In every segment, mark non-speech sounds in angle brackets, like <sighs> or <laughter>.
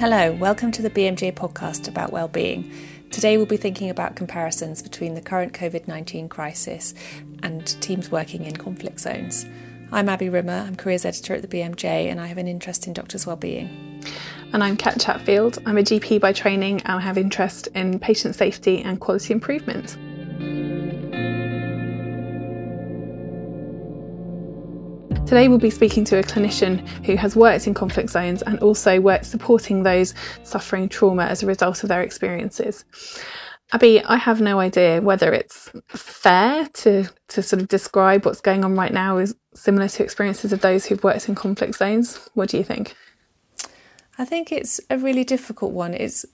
Hello, welcome to the BMJ podcast about well-being. Today we'll be thinking about comparisons between the current COVID-19 crisis and teams working in conflict zones. I'm Abby Rimmer, I'm careers editor at the BMJ and I have an interest in doctors' well-being. And I'm Kat Chatfield. I'm a GP by training and I have interest in patient safety and quality improvement. Today we'll be speaking to a clinician who has worked in conflict zones and also worked supporting those suffering trauma as a result of their experiences. Abby, I have no idea whether it's fair to, to sort of describe what's going on right now as similar to experiences of those who've worked in conflict zones. What do you think? I think it's a really difficult one. It's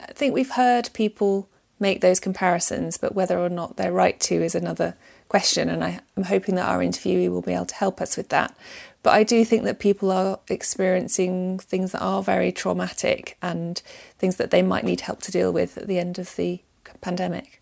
I think we've heard people make those comparisons, but whether or not they're right to is another question, and I, am hoping that our interviewee will be able to help us with that. But I do think that people are experiencing things that are very traumatic and things that they might need help to deal with at the end of the pandemic.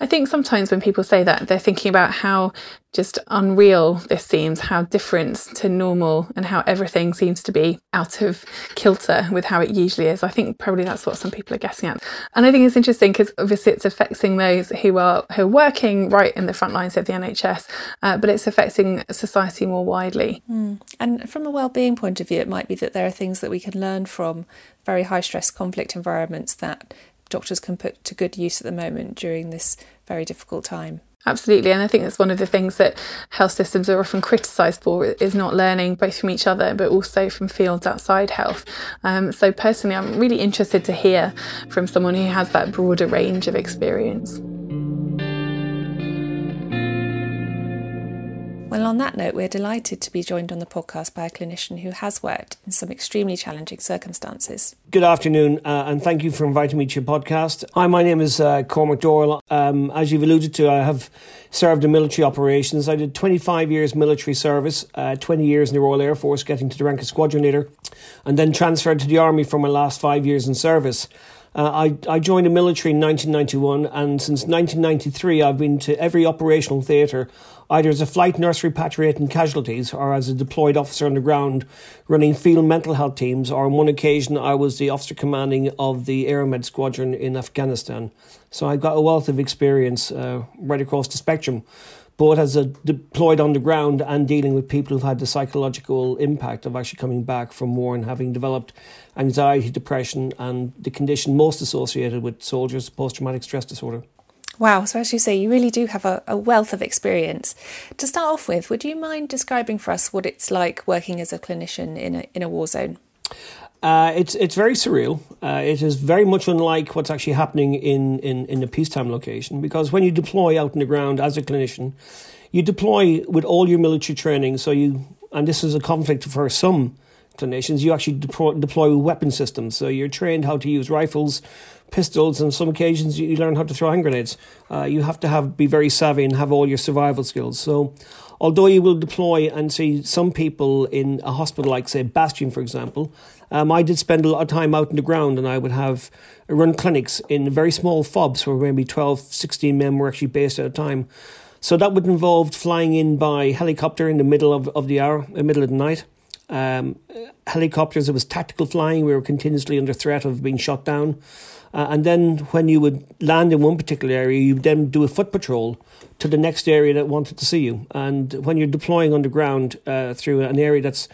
I think sometimes when people say that, they're thinking about how just unreal this seems, how different to normal, and how everything seems to be out of kilter with how it usually is. I think probably that's what some people are guessing at. And I think it's interesting because obviously it's affecting those who are who are working right in the front lines of the NHS, uh, but it's affecting society more widely. Mm. And from a well-being point of view, it might be that there are things that we can learn from very high stress conflict environments that doctors can put to good use at the moment during this very difficult time. Absolutely, and I think that's one of the things that health systems are often criticised for is not learning both from each other but also from fields outside health. Um, so personally, I'm really interested to hear from someone who has that broader range of experience. Well, on that note, we're delighted to be joined on the podcast by a clinician who has worked in some extremely challenging circumstances. Good afternoon, uh, and thank you for inviting me to your podcast. Hi, my name is uh, Cormac Doyle. Um, as you've alluded to, I have served in military operations. I did 25 years military service, uh, 20 years in the Royal Air Force, getting to the rank of squadron leader, and then transferred to the Army for my last five years in service. Uh, I, I joined the military in 1991, and since 1993, I've been to every operational theatre, either as a flight nurse repatriating casualties or as a deployed officer on the ground running field mental health teams, or on one occasion, I was the officer commanding of the Aeromed Squadron in Afghanistan. So I've got a wealth of experience uh, right across the spectrum both as a uh, deployed on the ground and dealing with people who've had the psychological impact of actually coming back from war and having developed anxiety, depression, and the condition most associated with soldiers, post traumatic stress disorder. Wow, so as you say, you really do have a, a, wealth of experience. To start off with, would you mind describing for us what it's like working as a clinician in a, in a war zone? Uh, it's it's very surreal. Uh, it is very much unlike what's actually happening in, in, in a peacetime location because when you deploy out in the ground as a clinician, you deploy with all your military training. So you and this is a conflict for some clinicians. You actually deploy, deploy weapon systems. So you're trained how to use rifles, pistols, and some occasions you learn how to throw hand grenades. Uh, you have to have be very savvy and have all your survival skills. So although you will deploy and see some people in a hospital like say Bastion, for example um, I did spend a lot of time out in the ground and I would have run clinics in very small FOBs where maybe 12, 16 men were actually based at a time. So that would involve flying in by helicopter in the middle of, of the hour, in the middle of the night. Um, helicopters, it was tactical flying. We were continuously under threat of being shot down. Uh, and then when you would land in one particular area, you then do a foot patrol to the next area that wanted to see you. And when you're deploying underground uh, through an area that's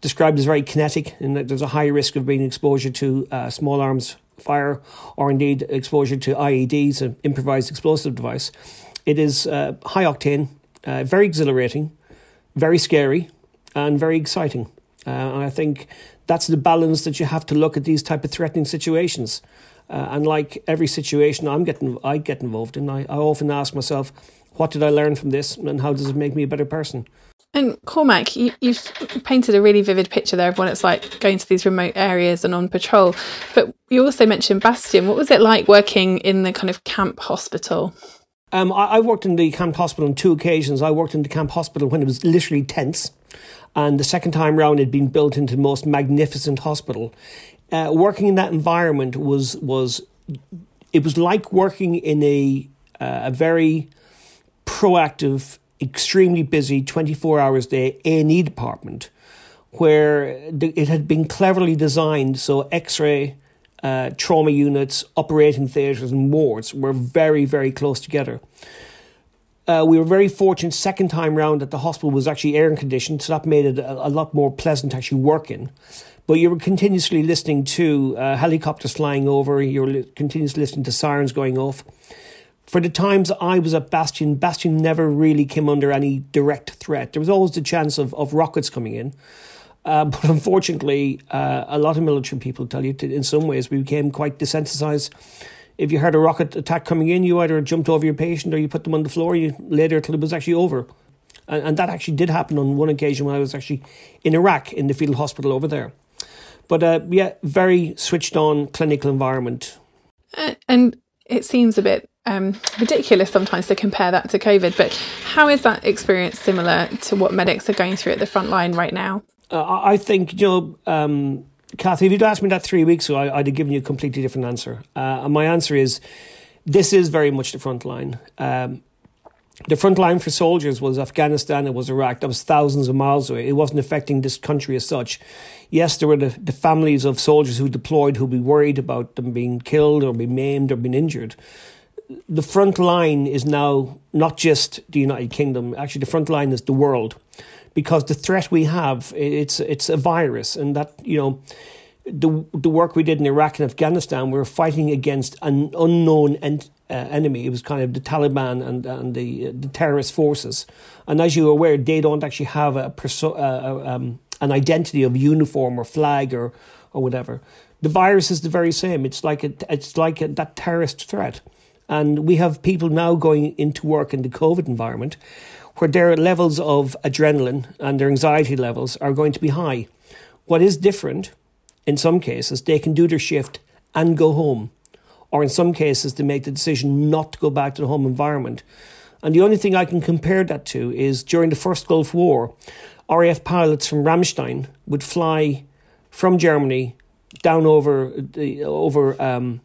described as very kinetic, in that there's a high risk of being exposure to uh, small arms fire or indeed exposure to IEDs, an improvised explosive device. It is uh, high octane, uh, very exhilarating, very scary, and very exciting. Uh, and I think that's the balance that you have to look at these type of threatening situations. Uh, and like every situation I'm getting, I get involved in, I, I often ask myself, what did I learn from this, and how does it make me a better person? And Cormac, you, have painted a really vivid picture there of what it's like going to these remote areas and on patrol. But you also mentioned Bastion. What was it like working in the kind of camp hospital? Um, I, I worked in the camp hospital on two occasions. I worked in the camp hospital when it was literally tents, and the second time round, it had been built into the most magnificent hospital. Uh, working in that environment was was it was like working in a uh, a very proactive extremely busy 24 hours a day A&E department where it had been cleverly designed so X ray, uh, trauma units, operating theatres, and wards were very, very close together. Uh, we were very fortunate second time round that the hospital was actually air conditioned, so that made it a, a, lot more pleasant to actually work in. But you were continuously listening to uh, helicopters flying over, you were li- continuously listening to sirens going off. For the times I was at Bastion, Bastion never really came under any direct threat. There was always the chance of, of rockets coming in. Uh, but unfortunately, uh, a lot of military people tell you in some ways we became quite desensitized if you heard a rocket attack coming in, you either jumped over your patient or you put them on the floor. You lay there till it was actually over. And, and that actually did happen on one occasion when I was actually in Iraq in the field hospital over there. But uh, yeah, very switched on clinical environment. Uh, and it seems a bit um, ridiculous sometimes to compare that to COVID, but how is that experience similar to what medics are going through at the front line right now? Uh, I think, you know, um, Kathy, if you'd asked me that three weeks ago, I, would have given you a completely different answer. Uh, and my answer is this is very much the front line. Um, the front line for soldiers was Afghanistan, it was Iraq. That was thousands of miles away. It wasn't affecting this country as such. Yes, there were the, the families of soldiers who deployed who'd be worried about them being killed or being maimed or being injured. The front line is now not just the United Kingdom, actually, the front line is the world because the threat we have it's it's a virus, and that you know the the work we did in Iraq and Afghanistan, we were fighting against an unknown ent, uh, enemy. It was kind of the Taliban and and the the terrorist forces, and as you're aware, they don't actually have a perso- uh, um, an identity of uniform or flag or or whatever. The virus is the very same. It's like a, it's like a, that terrorist threat, and we have people now going into work in the COVID environment where their levels of adrenaline and their anxiety levels are going to be high. What is different, in some cases, they can do their shift and go home. Or in some cases, they make the decision not to go back to the home environment. And the only thing I can compare that to is during the first Gulf War, RAF pilots from Ramstein would fly from Germany down over the, over um,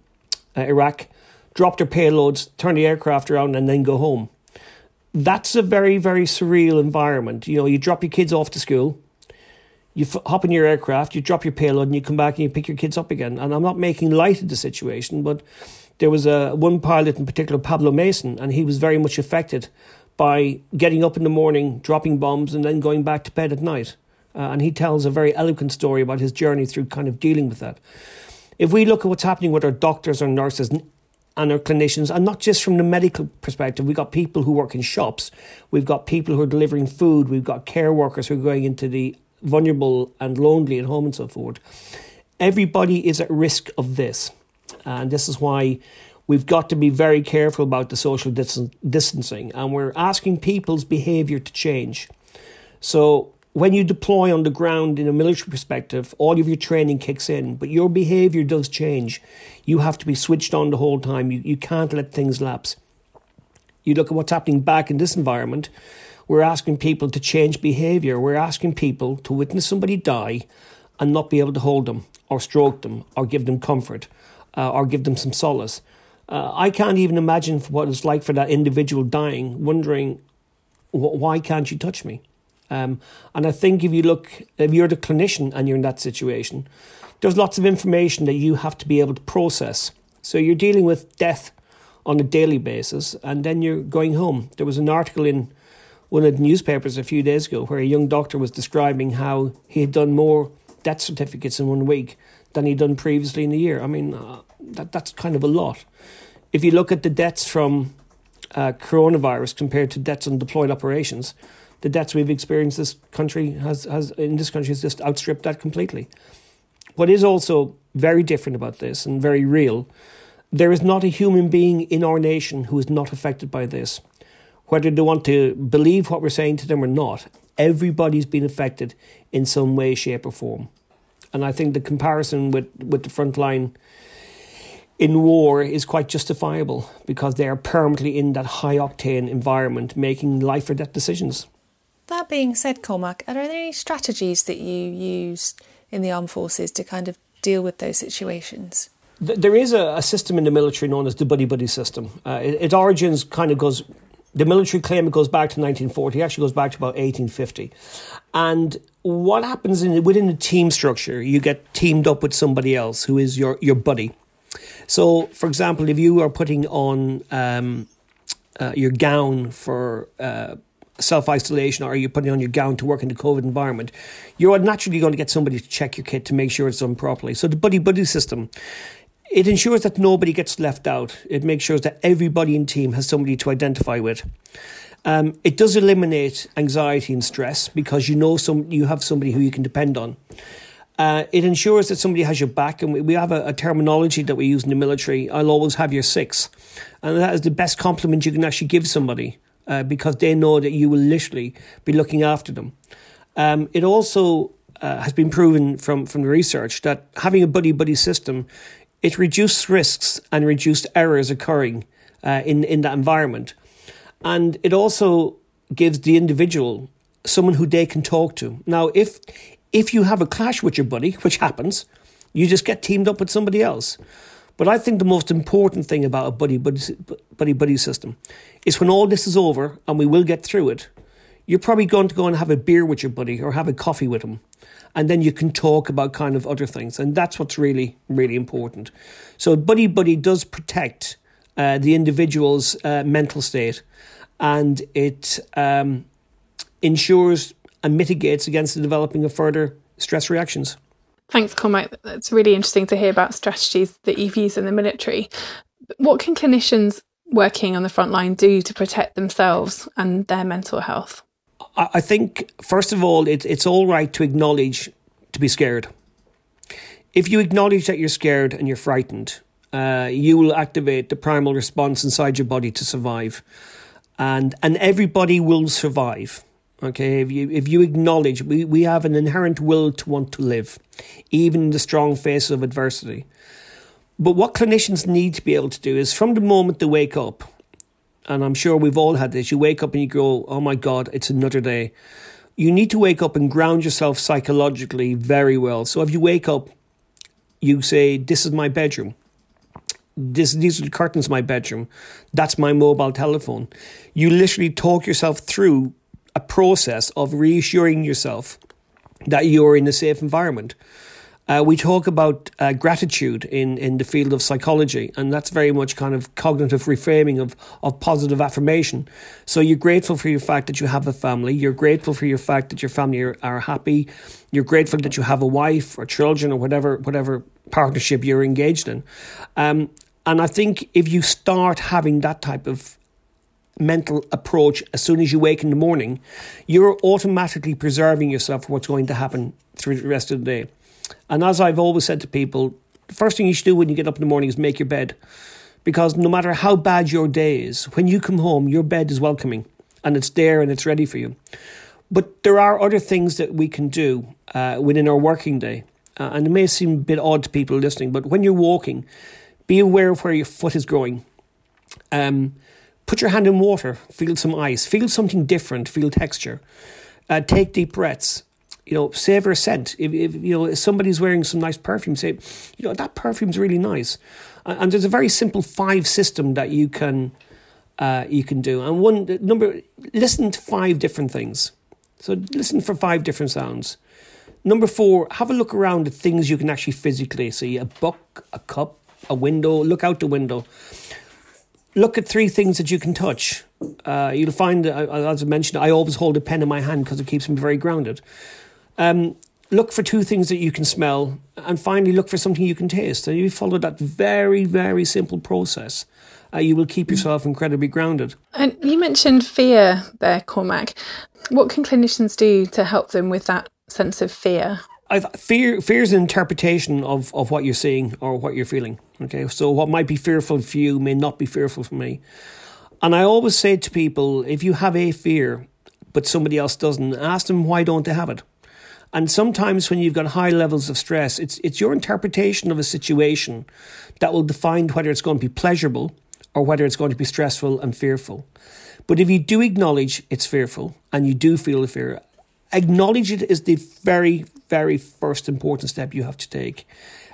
uh, Iraq, drop their payloads, turn the aircraft around, and then go home that's a very, very surreal environment. You know, you drop your kids off to school, you f- hop in your aircraft, you drop your payload, and you come back and you pick your kids up again. And I'm not making light of the situation, but there was a one pilot in particular, Pablo Mason, and he was very much affected by getting up in the morning, dropping bombs, and then going back to bed at night. Uh, and he tells a very eloquent story about his journey through kind of dealing with that. If we look at what's happening with our doctors or nurses and our clinicians, and not just from the medical perspective. We've got people who work in shops, we've got people who are delivering food, we've got care workers who are going into the vulnerable and lonely at home and so forth. Everybody is at risk of this, and this is why we've got to be very careful about the social distancing, and we're asking people's behaviour to change. So when you deploy on the ground in a military perspective, all of your training kicks in, but your behavior does change. You have to be switched on the whole time. You, you can't let things lapse. You look at what's happening back in this environment. We're asking people to change behavior. We're asking people to witness somebody die and not be able to hold them or stroke them or give them comfort uh, or give them some solace. Uh, I can't even imagine what it's like for that individual dying, wondering, why can't you touch me? Um, and I think if you look, if you're the clinician and you're in that situation, there's lots of information that you have to be able to process. So you're dealing with death on a daily basis, and then you're going home. There was an article in one of the newspapers a few days ago where a young doctor was describing how he had done more death certificates in one week than he'd done previously in a year. I mean, uh, that that's kind of a lot. If you look at the deaths from uh, coronavirus compared to deaths on deployed operations, the deaths we've experienced this country has, has in this country has just outstripped that completely. What is also very different about this and very real, there is not a human being in our nation who is not affected by this. Whether they want to believe what we're saying to them or not, everybody's been affected in some way, shape, or form. And I think the comparison with, with the front line in war is quite justifiable because they are permanently in that high octane environment making life or death decisions. That being said, Cormac, are there any strategies that you use in the armed forces to kind of deal with those situations? There is a, system in the military known as the buddy buddy system. Uh, it, its origins kind of goes The military claim it goes back to 1940. It actually goes back to about 1850. And what happens in, within a team structure? You get teamed up with somebody else who is your, your buddy. So, for example, if you are putting on um, uh, your gown for uh, self isolation or you're putting on your gown to work in the COVID environment, you're naturally going to get somebody to check your kit to make sure it's done properly. So, the buddy buddy system it ensures that nobody gets left out. It makes sure that everybody in team has somebody to identify with. Um, it does eliminate anxiety and stress because you know some you have somebody who you can depend on. Uh, it ensures that somebody has your back, and we, we have a, a, terminology that we use in the military. I'll always have your six, and that is the best compliment you can actually give somebody uh, because they know that you will literally be looking after them. Um, it also uh, has been proven from from the research that having a buddy buddy system it reduced risks and reduced errors occurring uh, in, in that environment. And it also gives the individual someone who they can talk to. Now, if if you have a clash with your buddy, which happens, you just get teamed up with somebody else. But I think the most important thing about a buddy buddy buddy buddy system is when all this is over and we will get through it, you're probably going to go and have a beer with your buddy or have a coffee with him and then you can talk about kind of other things. And that's what's really, really important. So, Buddy Buddy does protect uh, the individual's uh, mental state and it um, ensures and mitigates against the developing of further stress reactions. Thanks, Cormac. That's really interesting to hear about strategies that you've used in the military. What can clinicians working on the front line do to protect themselves and their mental health? I think, first of all, it, it's all right to acknowledge to be scared. If you acknowledge that you're scared and you're frightened, uh, you will activate the primal response inside your body to survive. And, and everybody will survive. Okay, if you if you acknowledge we, we have an inherent will to want to live, even in the strong face of adversity. But what clinicians need to be able to do is from the moment they wake up, and I'm sure we've all had this. You wake up and you go, oh my God, it's another day. You need to wake up and ground yourself psychologically very well. So if you wake up, you say, This is my bedroom. This, these are the curtains my bedroom. That's my mobile telephone. You literally talk yourself through a process of reassuring yourself that you're in a safe environment. Uh, we talk about uh, gratitude in, in the field of psychology, and that's very much kind of cognitive reframing of, of positive affirmation. So you're grateful for your fact that you have a family, you're grateful for your fact that your family are, are happy, you're grateful that you have a wife or children or whatever whatever partnership you're engaged in. Um, and I think if you start having that type of mental approach as soon as you wake in the morning, you're automatically preserving yourself for what's going to happen through the rest of the day. And as I've always said to people, the first thing you should do when you get up in the morning is make your bed. Because no matter how bad your day is, when you come home, your bed is welcoming and it's there and it's ready for you. But there are other things that we can do uh, within our working day. Uh, and it may seem a bit odd to people listening, but when you're walking, be aware of where your foot is growing. Um, put your hand in water, feel some ice, feel something different, feel texture. Uh, take deep breaths you know, savor a scent. If, if you know if somebody's wearing some nice perfume, say, you know, that perfume's really nice. And, and there's a very simple five system that you can uh, you can do. And one number, listen to five different things. So listen for five different sounds. Number four, have a look around at things you can actually physically see: a book, a cup, a window. Look out the window. Look at three things that you can touch. Uh, you'll find, uh, as I mentioned, I always hold a pen in my hand because it keeps me very grounded. Um, look for two things that you can smell, and finally look for something you can taste. And you follow that very, very simple process. Uh, you will keep yourself incredibly grounded. And you mentioned fear there, Cormac. What can clinicians do to help them with that sense of fear? I've, fear fear is an interpretation of, of what you're seeing or what you're feeling. Okay, so what might be fearful for you may not be fearful for me. And I always say to people, if you have a fear but somebody else doesn't, ask them why don't they have it. And sometimes when you've got high levels of stress, it's it's your interpretation of a situation that will define whether it's going to be pleasurable or whether it's going to be stressful and fearful. But if you do acknowledge it's fearful and you do feel the fear, acknowledge it is the very, very first important step you have to take.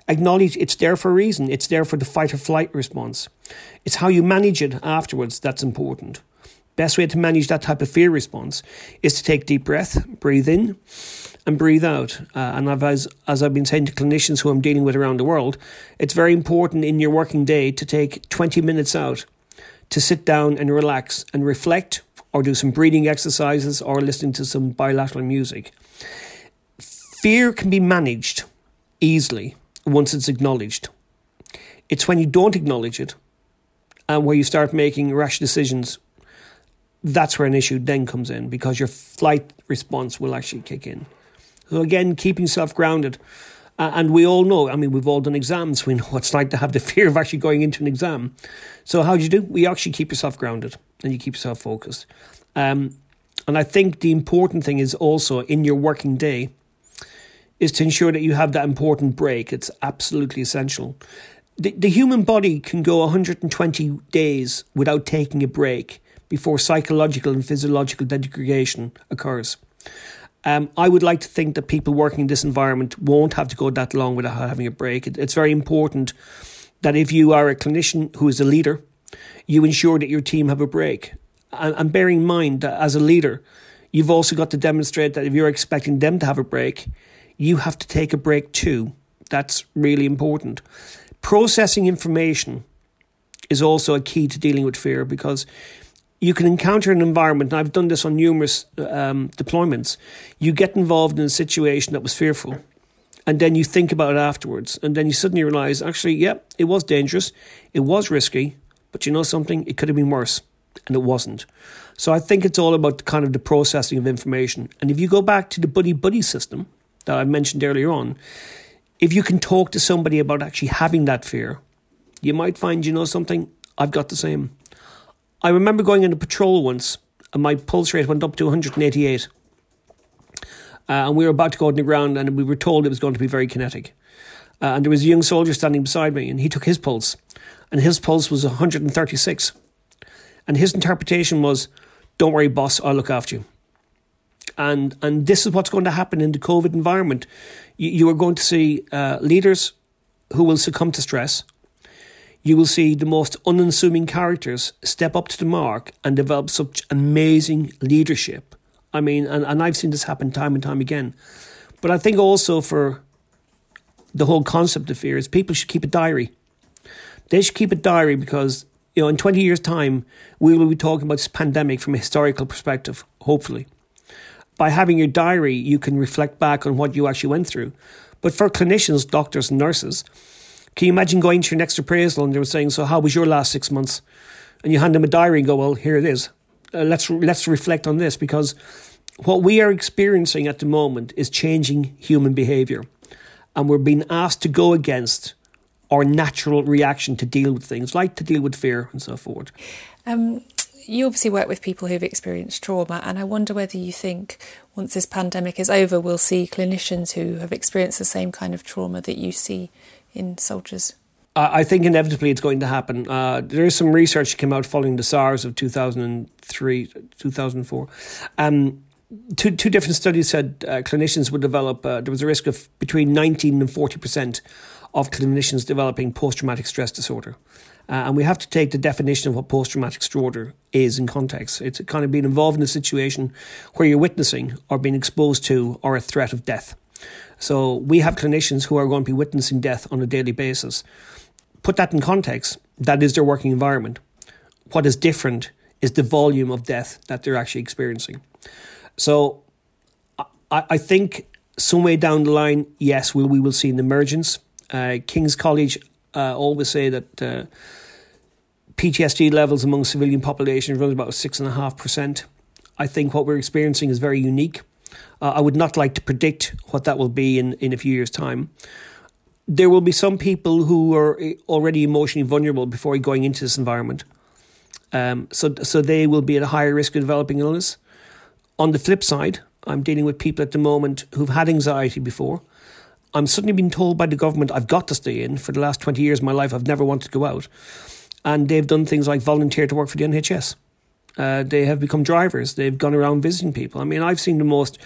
Acknowledge it's there for a reason. It's there for the fight or flight response. It's how you manage it afterwards that's important. Best way to manage that type of fear response is to take deep breath, breathe in, and breathe out. Uh, and I've, as, as I've been saying to clinicians who I'm dealing with around the world, it's very important in your working day to take 20 minutes out to sit down and relax and reflect or do some breathing exercises or listening to some bilateral music. Fear can be managed easily once it's acknowledged. It's when you don't acknowledge it and where you start making rash decisions that's where an issue then comes in because your flight response will actually kick in. So again, keeping yourself grounded. Uh, and we all know, I mean, we've all done exams. <laughs> We know what it's like to have the fear of actually going into an exam. So how do you do? We actually keep yourself grounded and you keep yourself focused. Um, and I think the important thing is also in your working day is to ensure that you have that important break. It's absolutely essential. The, the human body can go 120 days without taking a break before psychological and physiological degradation occurs. Um, I would like to think that people working in this environment won't have to go that long without having a break. It, it's very important that if you are a clinician who is a leader, you ensure that your team have a break. And, and bearing in mind that as a leader, you've also got to demonstrate that if you're expecting them to have a break, you have to take a break too. That's really important. Processing information is also a key to dealing with fear because you can encounter an environment, and I've done this on numerous um, deployments. You get involved in a situation that was fearful, and then you think about it afterwards, and then you suddenly realize, actually, yeah, it was dangerous, it was risky, but you know something, it could have been worse, and it wasn't. So I think it's all about kind of the processing of information. And if you go back to the buddy buddy system that I mentioned earlier on, if you can talk to somebody about actually having that fear, you might find, you know something, I've got the same. I remember going into patrol once and my pulse rate went up to 188. Uh, and we were about to go on the ground and we were told it was going to be very kinetic. Uh, and there was a young soldier standing beside me and he took his pulse and his pulse was 136. And his interpretation was, don't worry, boss, I'll look after you. And, and this is what's going to happen in the COVID environment. You, you are going to see uh, leaders who will succumb to stress, you will see the most unassuming characters step up to the mark and develop such amazing leadership. I mean, and, and I've seen this happen time and time again. But I think also for the whole concept of fear is people should keep a diary. They should keep a diary because, you know, in 20 years' time, we will be talking about this pandemic from a historical perspective, hopefully. By having your diary, you can reflect back on what you actually went through. But for clinicians, doctors, and nurses, can you imagine going to your next appraisal and they were saying, "So how was your last six months?" And you hand them a diary and go, "Well, here it is. Uh, let's let's reflect on this because what we are experiencing at the moment is changing human behaviour, and we're being asked to go against our natural reaction to deal with things, like to deal with fear and so forth." Um, you obviously work with people who've experienced trauma, and I wonder whether you think once this pandemic is over, we'll see clinicians who have experienced the same kind of trauma that you see in soldiers? I think inevitably it's going to happen. Uh, there is some research that came out following the SARS of 2003, 2004. Um, two, two different studies said uh, clinicians would develop, uh, there was a risk of between 19 and 40% of clinicians developing post traumatic stress disorder. Uh, and we have to take the definition of what post traumatic disorder is in context. It's kind of being involved in a situation where you're witnessing or being exposed to or a threat of death. So we have clinicians who are going to be witnessing death on a daily basis. Put that in context, that is their working environment. What is different is the volume of death that they're actually experiencing. So I, I think some way down the line, yes, we, we will see an emergence. Uh, King's College uh, always say that uh, PTSD levels among civilian population runs about six and a half percent. I think what we're experiencing is very unique. Uh, I would not like to predict what that will be in, in a few years' time. There will be some people who are already emotionally vulnerable before going into this environment. Um, so, so they will be at a higher risk of developing illness. On the flip side, I'm dealing with people at the moment who've had anxiety before. I'm suddenly being told by the government I've got to stay in. For the last 20 years of my life, I've never wanted to go out. And they've done things like volunteer to work for the NHS. Uh, they have become drivers. They've gone around visiting people. I mean, I've seen the most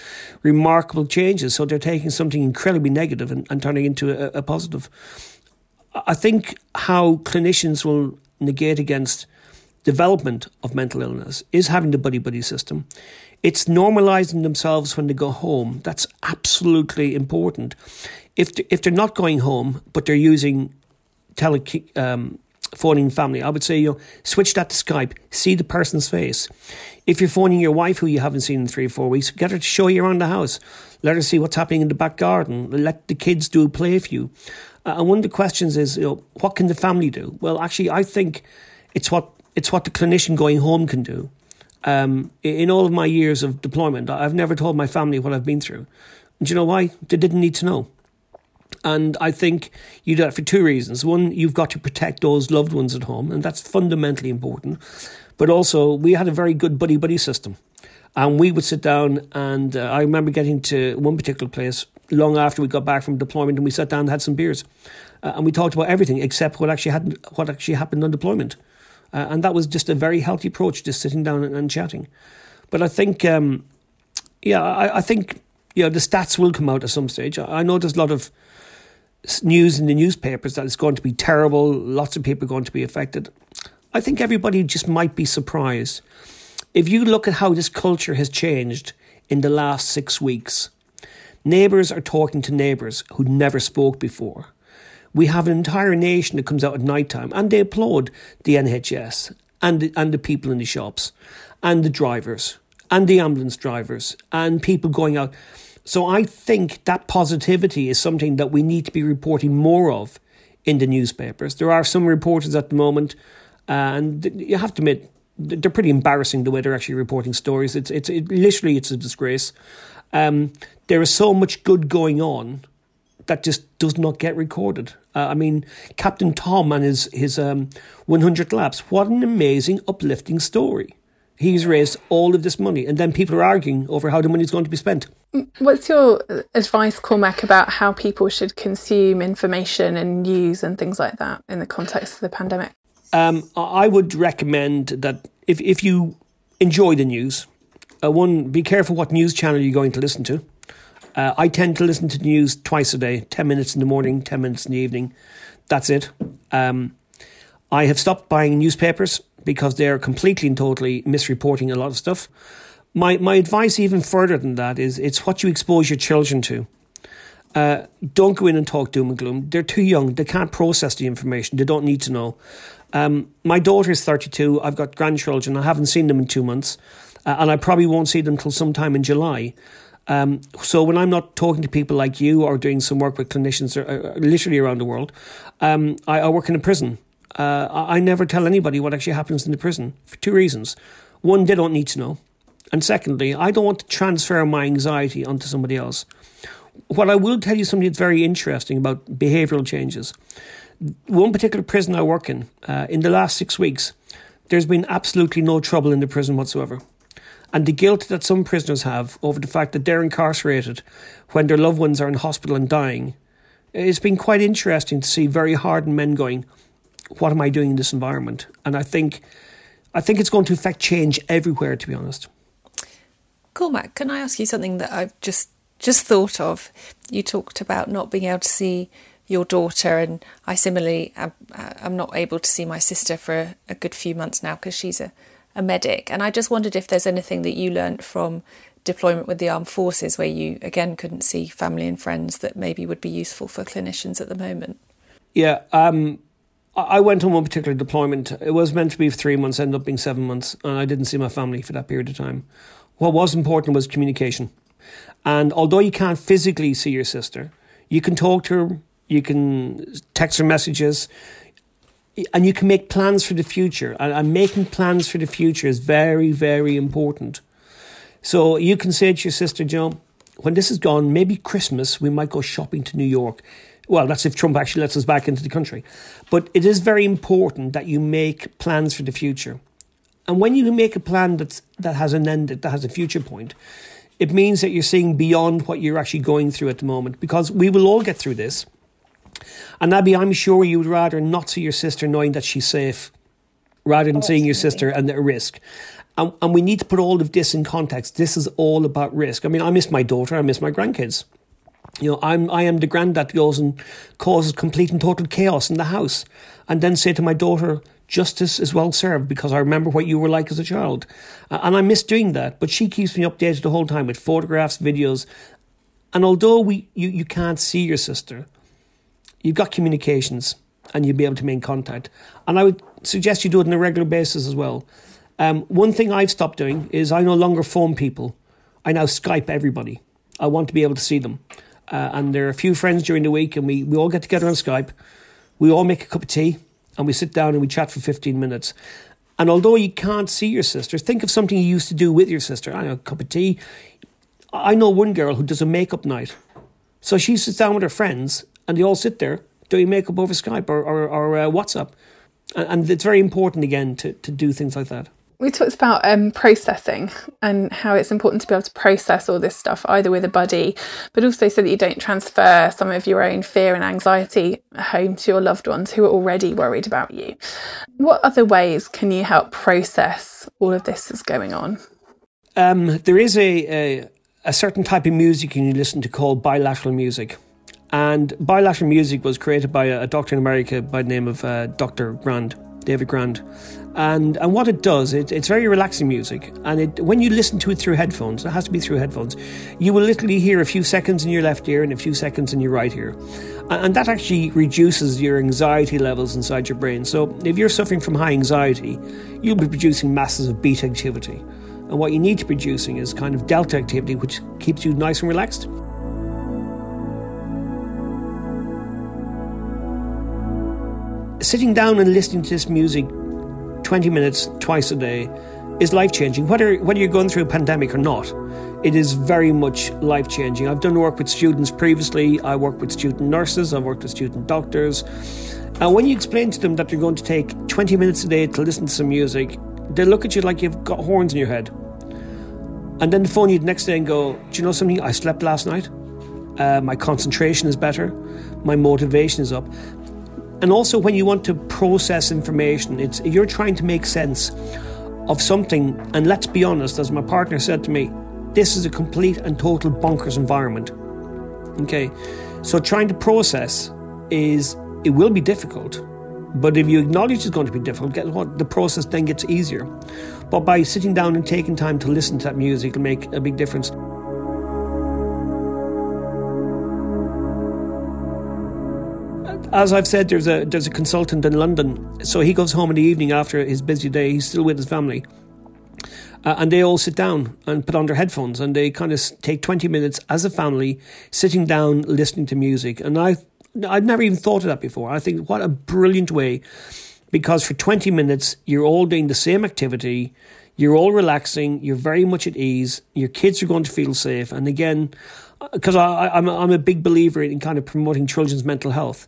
remarkable changes. So they're taking something incredibly negative and, and turning into a, a positive. I think how clinicians will negate against development of mental illness is having the buddy buddy system. It's normalizing themselves when they go home. That's absolutely important. If if they're not going home, but they're using tele um, phoning family, I would say you know, switch that to Skype. See the person's face. If you're phoning your wife, who you haven't seen in three or four weeks, get her to show you around the house. Let her see what's happening in the back garden. Let the kids do a play for you. Uh, and one of the questions is, you know, what can the family do? Well, actually, I think it's what it's what the clinician going home can do. Um, in all of my years of deployment, I've never told my family what I've been through. And do you know why? They didn't need to know. And I think you do that for two reasons. One, you've got to protect those loved ones at home, and that's fundamentally important. But also, we had a very good buddy buddy system. And we would sit down, and uh, I remember getting to one particular place long after we got back from deployment, and we sat down and had some beers. Uh, and we talked about everything except what actually, had, what actually happened on deployment. Uh, and that was just a very healthy approach, just sitting down and, and chatting. But I think, um, yeah, I, I think you know, the stats will come out at some stage. I know there's a lot of news in the newspapers that it's going to be terrible, lots of people are going to be affected. I think everybody just might be surprised. If you look at how this culture has changed in the last six weeks, neighbours are talking to neighbours who never spoke before. We have an entire nation that comes out at night time and they applaud the NHS and the, and the people in the shops and the drivers and the ambulance drivers and people going out. So I think that positivity is something that we need to be reporting more of in the newspapers. There are some reporters at the moment, and you have to admit they're pretty embarrassing the way they're actually reporting stories. It's it's it, literally it's a disgrace. Um, there is so much good going on that just does not get recorded. Uh, I mean, Captain Tom and his his um, 100 laps. What an amazing, uplifting story he's raised all of this money, and then people are arguing over how the money is going to be spent. What's your advice, Cormac, about how people should consume information and news and things like that in the context of the pandemic? Um, I would recommend that if if you enjoy the news, uh, one be careful what news channel you're going to listen to. Uh, I tend to listen to the news twice a day, ten minutes in the morning, ten minutes in the evening. That's it. Um, I have stopped buying newspapers because they're completely and totally misreporting a lot of stuff. My my advice, even further than that, is it's what you expose your children to. Uh, don't go in and talk doom and gloom. They're too young. They can't process the information. They don't need to know. Um, my daughter is 32. I've got grandchildren. I haven't seen them in two months. Uh, and I probably won't see them until sometime in July. Um, so when I'm not talking to people like you or doing some work with clinicians uh, uh literally around the world, um, I, I, work in a prison. Uh, I never tell anybody what actually happens in the prison for two reasons. One, they don't need to know. And secondly, I don't want to transfer my anxiety onto somebody else. What I will tell you something that's very interesting about behavioural changes. One particular prison I work in, uh, in the last six weeks, there's been absolutely no trouble in the prison whatsoever. And the guilt that some prisoners have over the fact that they're incarcerated when their loved ones are in hospital and dying, it's been quite interesting to see very hardened men going, what am I doing in this environment? And I think, I think it's going to affect change everywhere. To be honest. Cormac, can I ask you something that I've just just thought of? You talked about not being able to see your daughter, and I similarly am, am not able to see my sister for a, a good few months now because she's a, a medic. And I just wondered if there's anything that you learnt from deployment with the armed forces where you again couldn't see family and friends that maybe would be useful for clinicians at the moment. Yeah, um, I went on one particular deployment. It was meant to be three months, ended up being seven months, and I didn't see my family for that period of time. What was important was communication. And although you can't physically see your sister, you can talk to her, you can text her messages, and you can make plans for the future. And, making plans for the future is very, very important. So you can say to your sister, Joe, when this is gone, maybe Christmas, we might go shopping to New York well, that's if Trump actually lets us back into the country. But it is very important that you make plans for the future. And when you make a plan that's, that has an end, that has a future point, it means that you're seeing beyond what you're actually going through at the moment because we will all get through this. And Abby, I'm sure you would rather not see your sister knowing that she's safe rather than oh, seeing your sister and at risk. And, and we need to put all of this in context. This is all about risk. I mean, I miss my daughter, I miss my grandkids. You know, I'm I am the granddad that goes and causes complete and total chaos in the house, and then say to my daughter, justice is well served because I remember what you were like as a child. And I miss doing that. But she keeps me updated the whole time with photographs, videos. And although we you, you can't see your sister, you've got communications and you'll be able to make contact. And I would suggest you do it on a regular basis as well. Um, one thing I've stopped doing is I no longer phone people. I now Skype everybody. I want to be able to see them. Uh, and there are a few friends during the week, and we, we all get together on Skype. We all make a cup of tea, and we sit down and we chat for 15 minutes. And although you can't see your sister, think of something you used to do with your sister. I know, a cup of tea. I know one girl who does a makeup night. So she sits down with her friends, and they all sit there doing makeup over Skype or, or, or uh, WhatsApp. And, and it's very important, again, to, to do things like that we talked about um, processing and how it's important to be able to process all this stuff either with a buddy but also so that you don't transfer some of your own fear and anxiety home to your loved ones who are already worried about you. What other ways can you help process all of this that's going on? Um, there is a, a, a certain type of music you listen to called bilateral music. And bilateral music was created by a, a doctor in america by the name of uh, dr grand david grand and and what it does, it, it's very relaxing music. And it when you listen to it through headphones, it has to be through headphones. You will literally hear a few seconds in your left ear and a few seconds in your right ear, and, and that actually reduces your anxiety levels inside your brain. So if you're suffering from high anxiety, you'll be producing masses of beta activity, and what you need to be producing is kind of delta activity, which keeps you nice and relaxed. Sitting down and listening to this music 20 minutes twice a day is life changing. Whether, whether you're going through a pandemic or not, it is very much life changing. I've done work with students previously, I work with student nurses, I've worked with student doctors. And when you explain to them that you're going to take 20 minutes a day to listen to some music, they look at you like you've got horns in your head. And then the phone you the next day and go, Do you know something? I slept last night. Uh, my concentration is better. My motivation is up. And also, when you want to process information, it's you're trying to make sense of something. And let's be honest, as my partner said to me, this is a complete and total bonkers environment. Okay, so trying to process is it will be difficult, but if you acknowledge it's going to be difficult, get what the process then gets easier. But by sitting down and taking time to listen to that music, it'll make a big difference. As I've said, there's a there's a consultant in London, so he goes home in the evening after his busy day. He's still with his family, uh, and they all sit down and put on their headphones, and they kind of take twenty minutes as a family, sitting down listening to music. And I I'd never even thought of that before. I think what a brilliant way, because for twenty minutes you're all doing the same activity. You're all relaxing. You're very much at ease. Your kids are going to feel safe. And again, because I'm I'm a big believer in kind of promoting children's mental health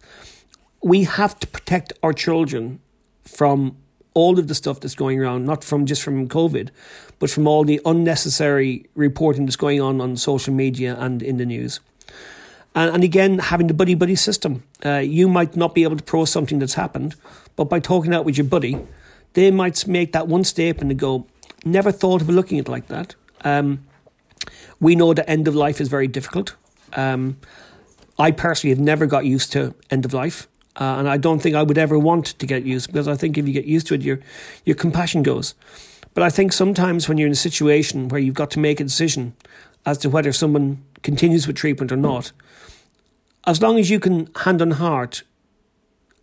we have to protect our children from all of the stuff that's going around, not from just from COVID, but from all the unnecessary reporting that's going on on social media and in the news. And, and again, having the buddy buddy system. Uh, you might not be able to pro something that's happened, but by talking out with your buddy, they might make that one statement and go, never thought of looking at it like that. Um, we know the end of life is very difficult. Um, I personally have never got used to end of life. Uh, and I don't think I would ever want to get used because I think if you get used to it, your your compassion goes. But I think sometimes when you're in a situation where you've got to make a decision as to whether someone continues with treatment or not, as long as you can hand on heart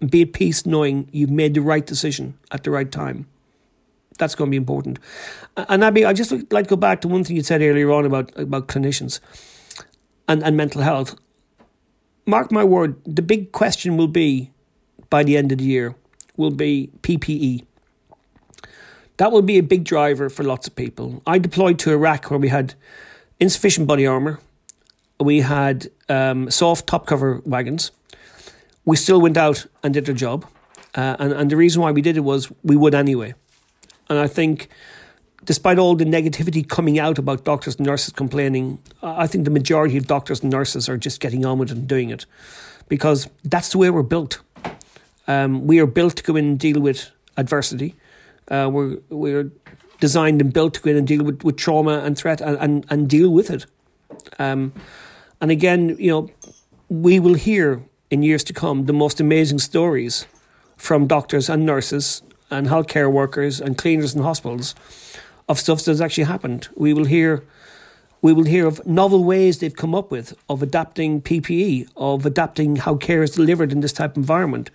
be at peace knowing you've made the right decision at the right time, that's going to be important. And Abby, I just like to go back to one thing you said earlier on about about clinicians and, and mental health mark my word, the big question will be by the end of the year will be PPE. That will be a big driver for lots of people. I deployed to Iraq where we had insufficient body armour, we had um, soft top cover wagons. We still went out and did our job. Uh, and, and the reason why we did it was we would anyway. And I think despite all the negativity coming out about doctors and nurses complaining, I think the majority of doctors and nurses are just getting on with it and doing it because that's the way we're built. Um, we are built to go in and deal with adversity. Uh, we're we're designed and built to go in and deal with, with trauma and threat and, and, and deal with it. Um, and again, you know, we will hear in years to come the most amazing stories from doctors and nurses and healthcare workers and cleaners in hospitals of stuff that's actually happened. We will hear we will hear of novel ways they've come up with of adapting PPE, of adapting how care is delivered in this type of environment.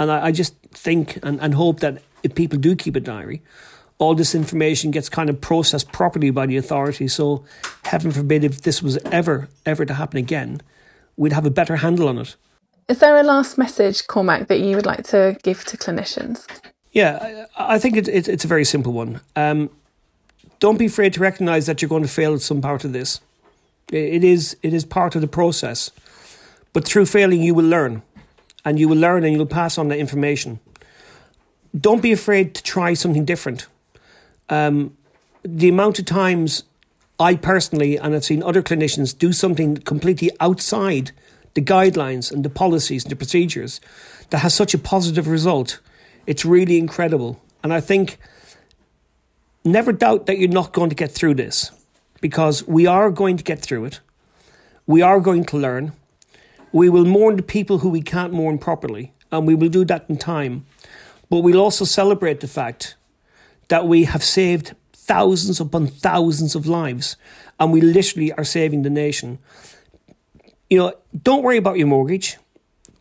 And I, I just think and, and hope that if people do keep a diary, all this information gets kind of processed properly by the authorities. So, heaven forbid, if this was ever, ever to happen again, we'd have a better handle on it. Is there a last message, Cormac, that you would like to give to clinicians? Yeah, I, think it, it, it's a very simple one. Um, don't be afraid to recognize that you're going to fail at some part of this. It is it is part of the process. But through failing, you will learn, and you will learn, and you'll pass on the information. Don't be afraid to try something different. Um, the amount of times I personally, and I've seen other clinicians do something completely outside the guidelines and the policies and the procedures that has such a positive result, it's really incredible. And I think never doubt that you're not going to get through this because we are going to get through it. We are going to learn. We will mourn the people who we can't mourn properly, and we will do that in time. But we'll also celebrate the fact that we have saved thousands upon thousands of lives, and we literally are saving the nation. You know, don't worry about your mortgage.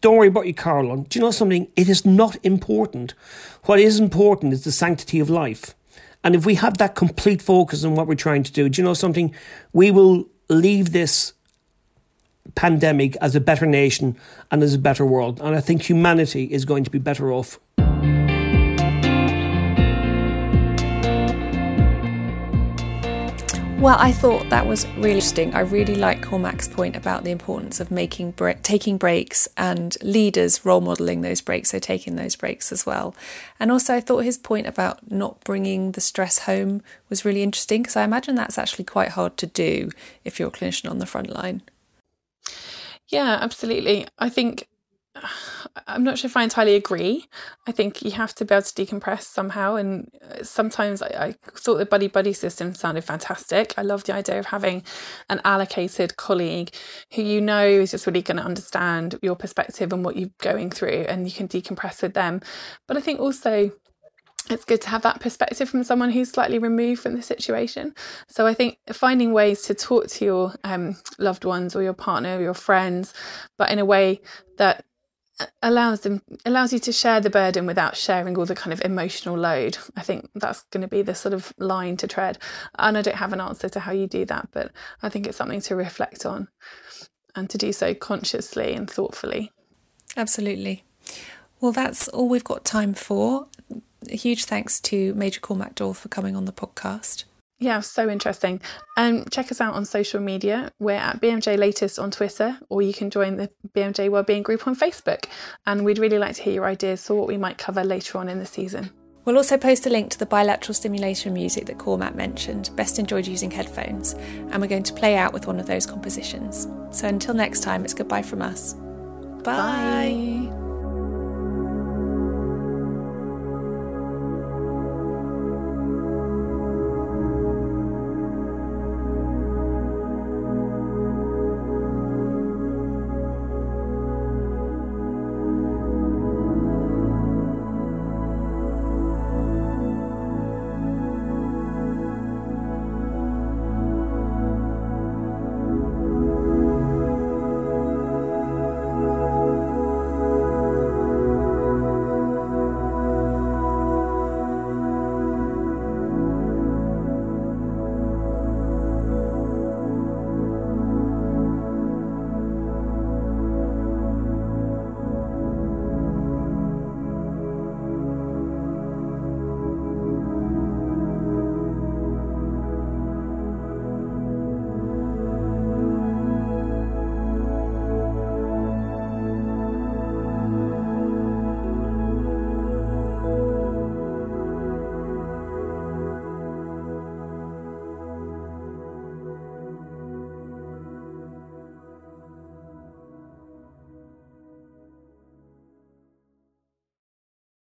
Don't worry about your car. Do you know something? It is not important. What is important is the sanctity of life. And if we have that complete focus on what we're trying to do, do you know something? We will leave this pandemic as a better nation and as a better world. And I think humanity is going to be better off Well, I thought that was really interesting. I really like Cormac's point about the importance of making bre- taking breaks and leaders role modeling those breaks, so taking those breaks as well. And also, I thought his point about not bringing the stress home was really interesting because I imagine that's actually quite hard to do if you're a clinician on the front line. Yeah, absolutely. I think <sighs> I'm not sure if I entirely agree. I think you have to be able to decompress somehow. And uh, sometimes I, I, thought the buddy buddy system sounded fantastic. I love the idea of having an allocated colleague who you know is just really going to understand your perspective and what you're going through, and you can decompress with them. But I think also it's good to have that perspective from someone who's slightly removed from the situation. So I think finding ways to talk to your um, loved ones or your partner or your friends, but in a way that allows them allows you to share the burden without sharing all the kind of emotional load. I think that's going to be the sort of line to tread. And i don't have an answer to how you do that but i think it's something to reflect on and to do so consciously and thoughtfully. Absolutely. Well that's all we've got time for. A huge thanks to major cormac doyle for coming on the podcast yeah, so interesting. Um, check us out on social media. We're at BMJ Latest on Twitter, or you can join the BMJ Wellbeing Group on Facebook. And we'd really like to hear your ideas for what we might cover later on in the season. We'll also post a link to the bilateral stimulation music that Cormac mentioned, best enjoyed using headphones, and we're going to play out with one of those compositions. So until next time, it's goodbye from us. Bye. Bye.